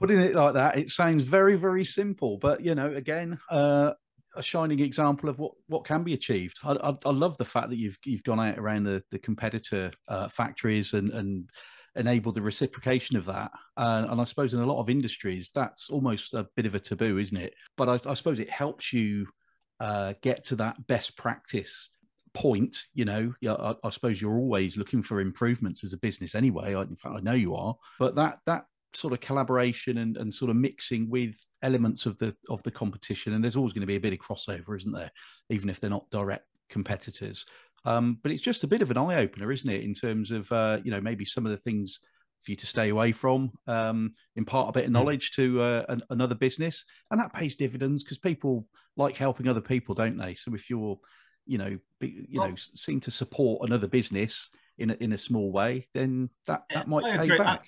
Putting it like that, it sounds very, very simple. But you know, again, uh, a shining example of what what can be achieved. I, I, I love the fact that you've you've gone out around the the competitor uh, factories and and enabled the reciprocation of that. Uh, and I suppose in a lot of industries, that's almost a bit of a taboo, isn't it? But I, I suppose it helps you uh, get to that best practice point. You know, I, I suppose you're always looking for improvements as a business anyway. I, in fact, I know you are. But that that sort of collaboration and, and sort of mixing with elements of the of the competition, and there's always going to be a bit of crossover, isn't there? Even if they're not direct competitors. Um, but it's just a bit of an eye opener, isn't it, in terms of uh, you know maybe some of the things for you to stay away from, um, impart a bit of hmm. knowledge to uh, an, another business, and that pays dividends because people like helping other people, don't they? So if you're, you know, be, you well, know, seem to support another business in a, in a small way, then that that might pay back.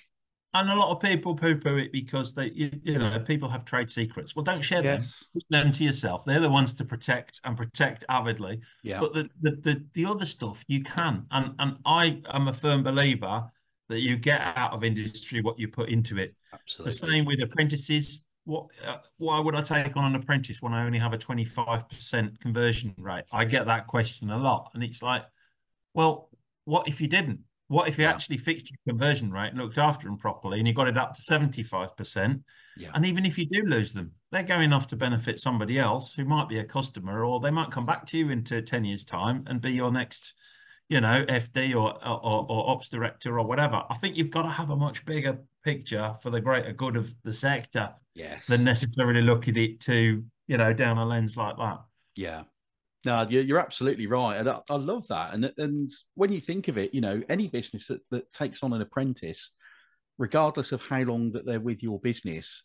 And a lot of people poo-poo it because they, you, you know, people have trade secrets. Well, don't share yes. them. Keep them to yourself. They're the ones to protect and protect avidly. Yeah. But the, the the the other stuff you can, and and I am a firm believer that you get out of industry what you put into it. Absolutely. It's the same with apprentices. What? Uh, why would I take on an apprentice when I only have a twenty five percent conversion rate? I get that question a lot, and it's like, well, what if you didn't? What if you yeah. actually fixed your conversion rate, looked after them properly, and you got it up to seventy five percent? Yeah. And even if you do lose them, they're going off to benefit somebody else who might be a customer, or they might come back to you into ten years' time and be your next you know, FD or, or, or ops director or whatever. I think you've got to have a much bigger picture for the greater good of the sector yes. than necessarily look at it to, you know, down a lens like that. Yeah. No, you're absolutely right. And I, love that. And, and when you think of it, you know, any business that, that takes on an apprentice, regardless of how long that they're with your business,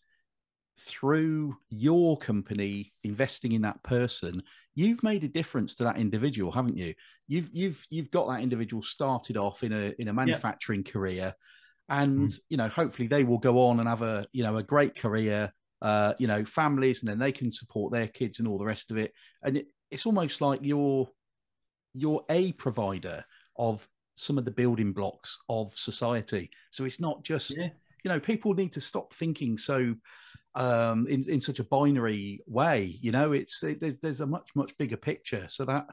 through your company investing in that person you've made a difference to that individual haven't you you've you've you've got that individual started off in a in a manufacturing yeah. career and mm. you know hopefully they will go on and have a you know a great career uh you know families and then they can support their kids and all the rest of it and it, it's almost like you're you're a provider of some of the building blocks of society so it's not just yeah. you know people need to stop thinking so um, in in such a binary way. You know, it's it, there's there's a much much bigger picture. So that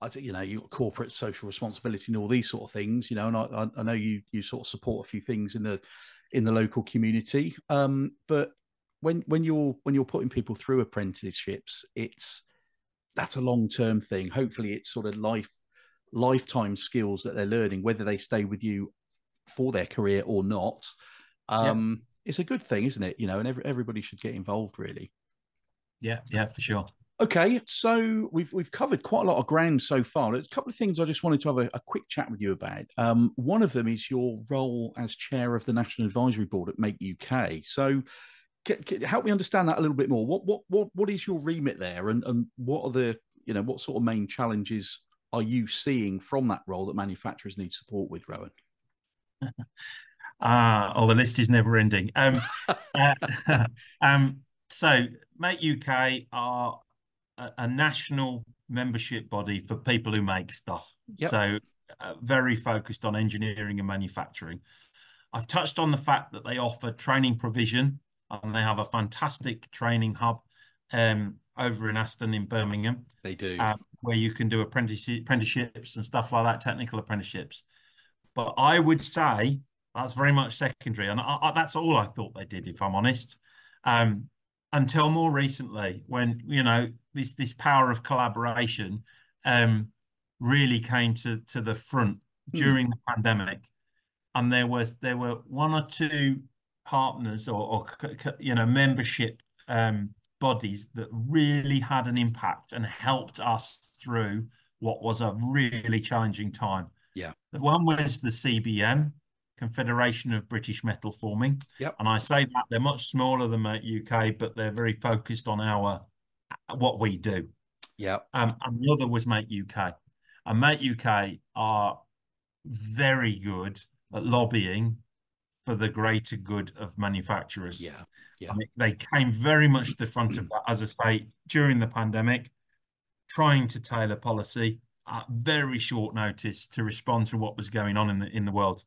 I think you know you got corporate social responsibility and all these sort of things. You know, and I I know you you sort of support a few things in the in the local community. Um, but when when you're when you're putting people through apprenticeships, it's that's a long term thing. Hopefully, it's sort of life lifetime skills that they're learning, whether they stay with you for their career or not. Um, it's a good thing, isn't it? You know, and every, everybody should get involved, really. Yeah, yeah, for sure. Okay, so we've we've covered quite a lot of ground so far. There's a couple of things I just wanted to have a, a quick chat with you about. Um, one of them is your role as chair of the National Advisory Board at Make UK. So, c- c- help me understand that a little bit more. What what what what is your remit there, and and what are the you know what sort of main challenges are you seeing from that role that manufacturers need support with, Rowan? Ah, oh, the list is never ending. Um, uh, um, so, Make UK are a, a, national membership body for people who make stuff. Yep. So, uh, very focused on engineering and manufacturing. I've touched on the fact that they offer training provision and they have a fantastic training hub um, over in Aston in Birmingham. They do. Uh, where you can do apprenticeships and stuff like that, technical apprenticeships. But I would say that's very much secondary, and I, I, that's all I thought they did, if I'm honest. Um, until more recently, when you know this this power of collaboration um, really came to to the front hmm. during the pandemic, and there was there were one or two partners or, or you know membership um, bodies that really had an impact and helped us through what was a really challenging time. Yeah, the one was the CBM, Confederation of British Metal Forming. Yep. And I say that they're much smaller than UK, but they're very focused on our what we do. Yeah. Um, and the other was Make UK. And Make UK are very good at lobbying for the greater good of manufacturers. Yeah. Yeah. They came very much to the front of that, as I say, during the pandemic, trying to tailor policy at very short notice to respond to what was going on in the in the world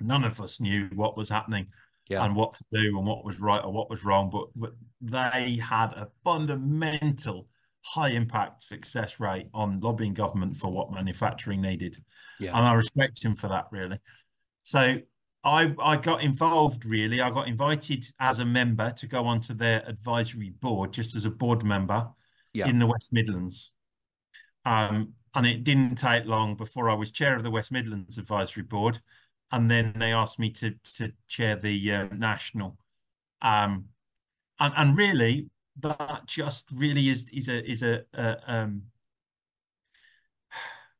none of us knew what was happening yeah. and what to do and what was right or what was wrong. But, but they had a fundamental high impact success rate on lobbying government for what manufacturing needed. Yeah. And I respect him for that, really. So I, I got involved really. I got invited as a member to go onto their advisory board, just as a board member yeah. in the West Midlands. Um, and it didn't take long before I was chair of the West Midlands Advisory Board and then they asked me to to chair the uh, national. Um, and and really, that just really is is a is a, a um,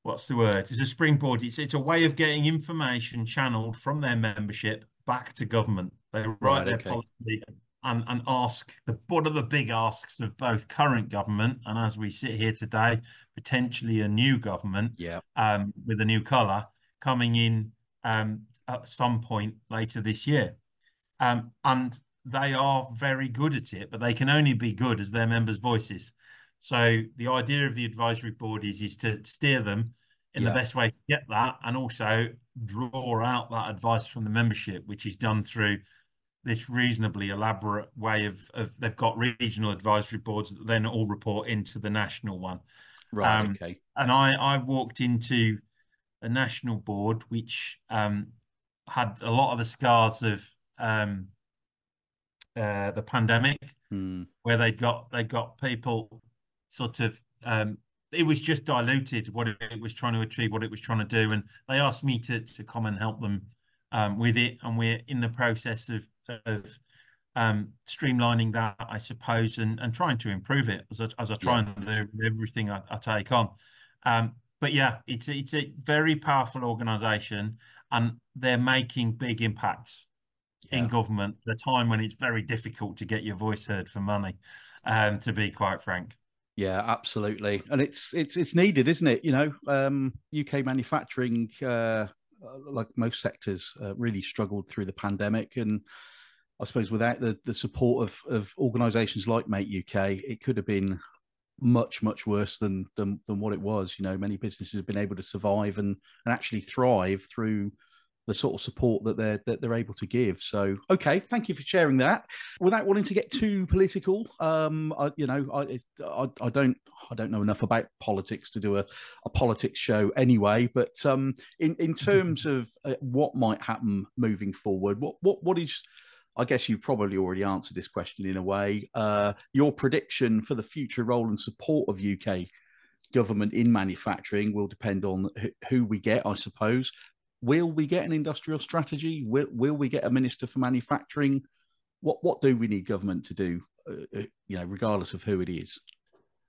what's the word? It's a springboard. It's it's a way of getting information channeled from their membership back to government. They write right, their okay. policy and, and ask the one of the big asks of both current government and as we sit here today, potentially a new government yeah. um, with a new colour coming in um, at some point later this year. Um, and they are very good at it, but they can only be good as their members' voices. So the idea of the advisory board is, is to steer them in yeah. the best way to get that and also draw out that advice from the membership, which is done through this reasonably elaborate way of, of they've got regional advisory boards that then all report into the national one. Right. Um, okay. And I, I walked into a national board which um, had a lot of the scars of um, uh, the pandemic, mm. where they got they got people sort of um, it was just diluted what it was trying to achieve, what it was trying to do, and they asked me to to come and help them um, with it, and we're in the process of of um, streamlining that, I suppose, and, and trying to improve it as I, as I try yeah. and do everything I, I take on. Um, but yeah, it's it's a very powerful organisation, and they're making big impacts yeah. in government at a time when it's very difficult to get your voice heard for money. Um, to be quite frank. Yeah, absolutely, and it's it's it's needed, isn't it? You know, um, UK manufacturing, uh, like most sectors, uh, really struggled through the pandemic, and I suppose without the the support of of organisations like Make UK, it could have been much much worse than than than what it was. You know, many businesses have been able to survive and and actually thrive through the sort of support that they're that they're able to give. So, okay, thank you for sharing that. Without wanting to get too political, um, I, you know, I, I, I don't I don't know enough about politics to do a, a politics show anyway. But um, in in terms of uh, what might happen moving forward, what what what is I guess you've probably already answered this question in a way. Uh, your prediction for the future role and support of UK government in manufacturing will depend on who we get, I suppose. Will we get an industrial strategy? Will, will we get a minister for manufacturing? What what do we need government to do? Uh, uh you know, regardless of who it is.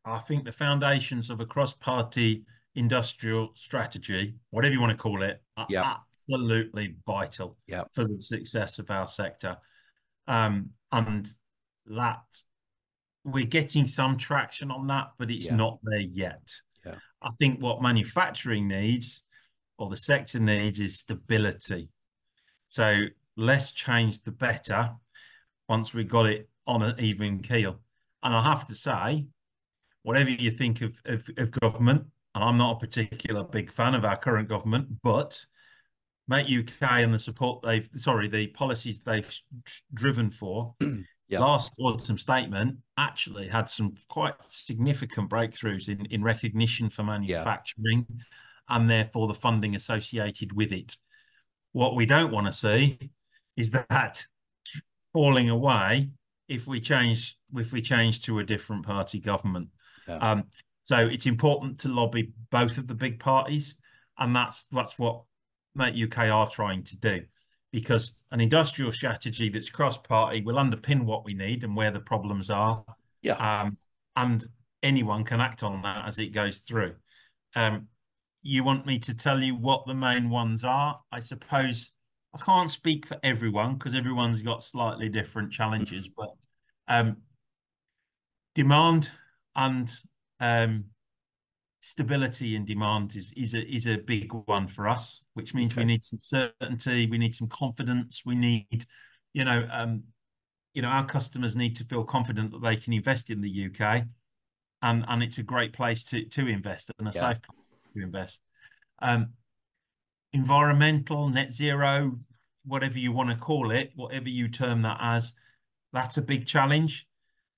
I think the foundations of a cross-party industrial strategy, whatever you want to call it, are yep. absolutely vital yep. for the success of our sector. Um, and that we're getting some traction on that, but it's yeah. not there yet. Yeah. I think what manufacturing needs or the sector needs is stability. So less change, the better once we got it on an even keel. And I have to say, whatever you think of, of, of government, and I'm not a particular big fan of our current government, but Make UK and the support they've, sorry, the policies they've driven for, yeah. last autumn statement actually had some quite significant breakthroughs in, in recognition for manufacturing. Yeah and therefore the funding associated with it. What we don't want to see is that falling away if we change if we change to a different party government. Yeah. Um, so it's important to lobby both of the big parties, and that's that's what Make UK are trying to do. Because an industrial strategy that's cross-party will underpin what we need and where the problems are. Yeah. Um, and anyone can act on that as it goes through. Um, you want me to tell you what the main ones are? I suppose I can't speak for everyone because everyone's got slightly different challenges, but um, demand and um, stability in demand is is a is a big one for us, which means okay. we need some certainty, we need some confidence, we need, you know, um, you know, our customers need to feel confident that they can invest in the UK, and and it's a great place to to invest and a yeah. safe place to invest. Um, environmental, net zero, whatever you want to call it, whatever you term that as, that's a big challenge.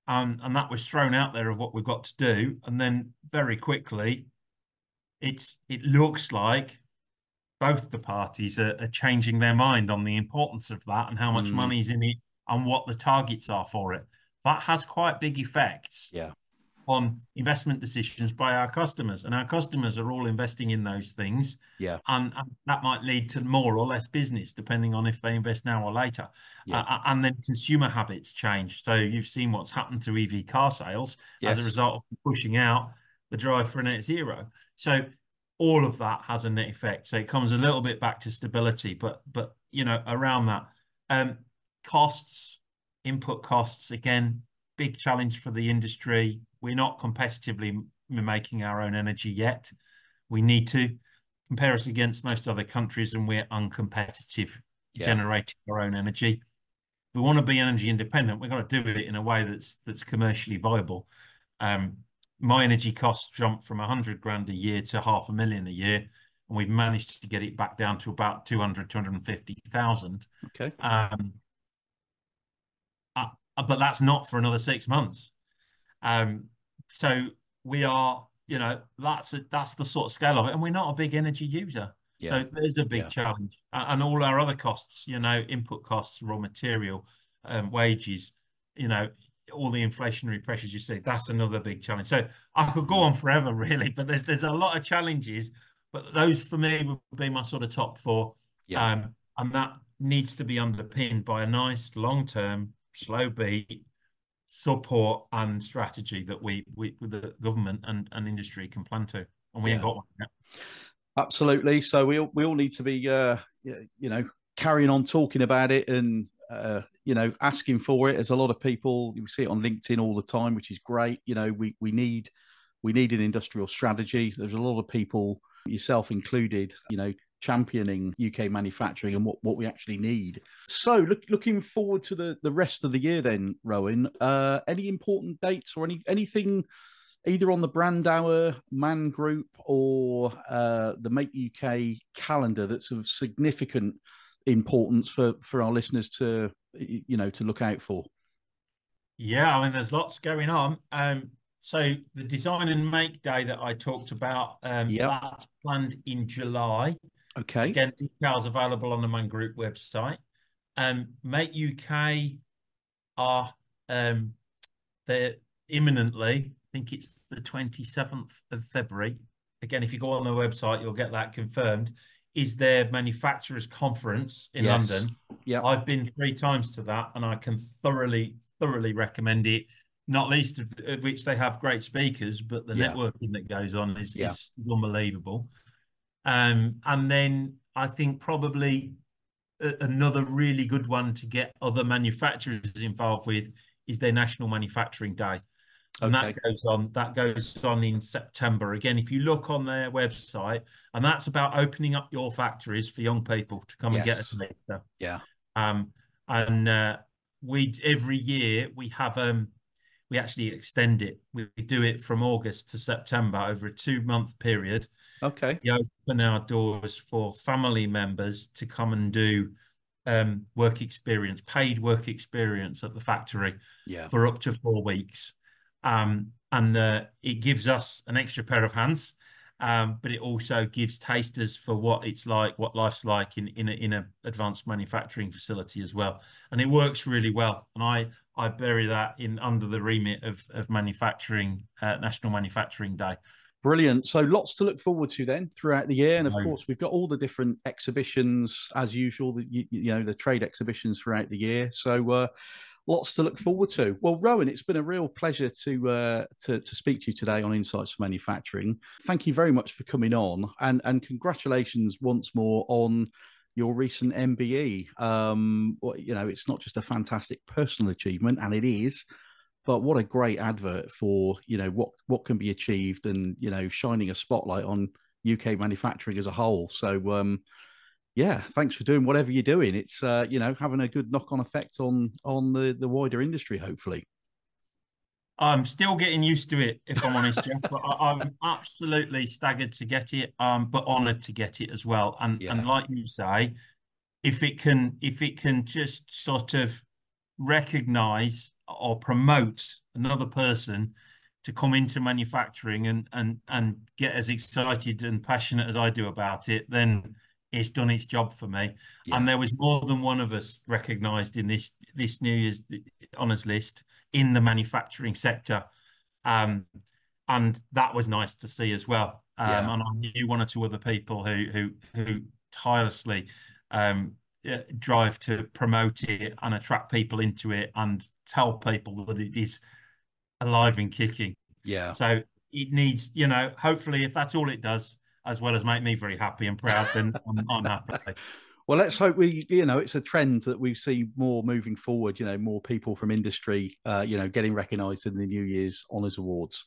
Um, and that was thrown out there of what we've got to do. And then very quickly, it's it looks like both the parties are, are changing their mind on the importance of that and how much mm. money's in it and what the targets are for it. That has quite big effects. Yeah on investment decisions by our customers and our customers are all investing in those things yeah and, and that might lead to more or less business depending on if they invest now or later yeah. uh, and then consumer habits change so you've seen what's happened to ev car sales yes. as a result of pushing out the drive for net zero so all of that has a net effect. So it comes a little bit back to stability, but but you know around that, um, costs, input costs again, big challenge for the industry. We're not competitively making our own energy yet. We need to compare us against most other countries, and we're uncompetitive yeah. generating our own energy. If we want to be energy independent, we've got to do it in a way that's that's commercially viable. Um, my energy costs jumped from 100 grand a year to half a million a year and we've managed to get it back down to about 200 250,000 okay um uh, but that's not for another 6 months um so we are you know that's a, that's the sort of scale of it and we're not a big energy user yeah. so there's a big yeah. challenge and all our other costs you know input costs raw material um, wages you know all the inflationary pressures you see, that's another big challenge. So I could go on forever, really, but there's there's a lot of challenges. But those for me would be my sort of top four. Yeah. Um, and that needs to be underpinned by a nice long-term, slow beat support and strategy that we, we with the government and, and industry can plan to. And we yeah. ain't got one yet. Absolutely. So we all, we all need to be, uh, you know, carrying on talking about it and uh, you know, asking for it. There's a lot of people you see it on LinkedIn all the time, which is great. You know, we we need we need an industrial strategy. There's a lot of people, yourself included, you know, championing UK manufacturing and what, what we actually need. So, look, looking forward to the the rest of the year, then, Rowan. Uh, any important dates or any anything? Either on the Brandauer MAN Group or uh, the Make UK calendar that's of significant importance for for our listeners to you know to look out for? Yeah, I mean, there's lots going on. Um, so the design and make day that I talked about, um, yep. that's planned in July. Okay. Again, details available on the MAN Group website. Um, Make UK are um, they're imminently. I think it's the 27th of February. Again, if you go on the website, you'll get that confirmed is their manufacturers conference in yes. London. Yeah, I've been three times to that, and I can thoroughly, thoroughly recommend it. Not least of, of which they have great speakers, but the yeah. networking that goes on is, yeah. is unbelievable. Um, and then I think probably a, another really good one to get other manufacturers involved with is their National Manufacturing Day. And okay. that goes on that goes on in september. Again if you look on their website and that's about opening up your factories for young people to come yes. and get a later yeah. Um and uh, we every year we have um we actually extend it. We do it from august to september over a two month period okay we open our doors for family members to come and do um, work experience paid work experience at the factory yeah. for up to four weeks um, and uh, it gives us an extra pair of hands. Um, but it also gives tasters for what it's like, what life's like in in a, in a advanced manufacturing facility as well, and it works really well. And I I bury that in under the remit of of manufacturing uh, National Manufacturing Day. Brilliant. So lots to look forward to then throughout the year, and of course we've got all the different exhibitions as usual. The you, you know the trade exhibitions throughout the year. So uh, lots to look forward to. Well, Rowan, it's been a real pleasure to uh, to, to speak to you today on Insights for Manufacturing. Thank you very much for coming on, and and congratulations once more on your recent MBE. Um, you know, it's not just a fantastic personal achievement, and it is, but what a great advert for you know what what can be achieved, and you know, shining a spotlight on UK manufacturing as a whole. So. Um, yeah, thanks for doing whatever you're doing. It's uh, you know having a good knock on effect on on the the wider industry, hopefully. I'm still getting used to it, if I'm honest, Jeff. But I, am absolutely staggered to get it, um, but honoured to get it as well. And yeah. and like you say, if it can if it can just sort of recognise or promote another person to come into manufacturing and and and get as excited and passionate as I do about it, then it's done its job for me. Yeah. And there was more than one of us recognised in this this New Year's honours list in the manufacturing sector, um, and that was nice to see as well. Um, yeah. And I knew one or two other people who who who tirelessly um, drive to promote it and attract people into it and tell people that it is alive and kicking. Yeah. So it needs, you know, hopefully, if that's all it does, as well as make me very happy and proud, then I'm, I'm happy. Well, let's hope we, you know, it's a trend that we see more moving forward. You know, more people from industry, uh, you know, getting recognised in the New Year's Honours Awards.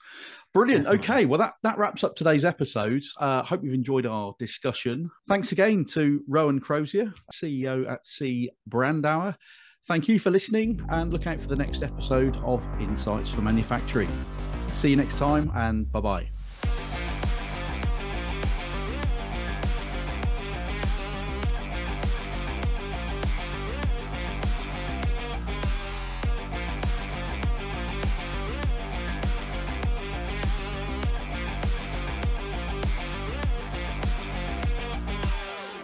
Brilliant. Okay, well that that wraps up today's episode. Uh, hope you've enjoyed our discussion. Thanks again to Rowan Crozier, CEO at C Brandauer. Thank you for listening, and look out for the next episode of Insights for Manufacturing. See you next time, and bye bye.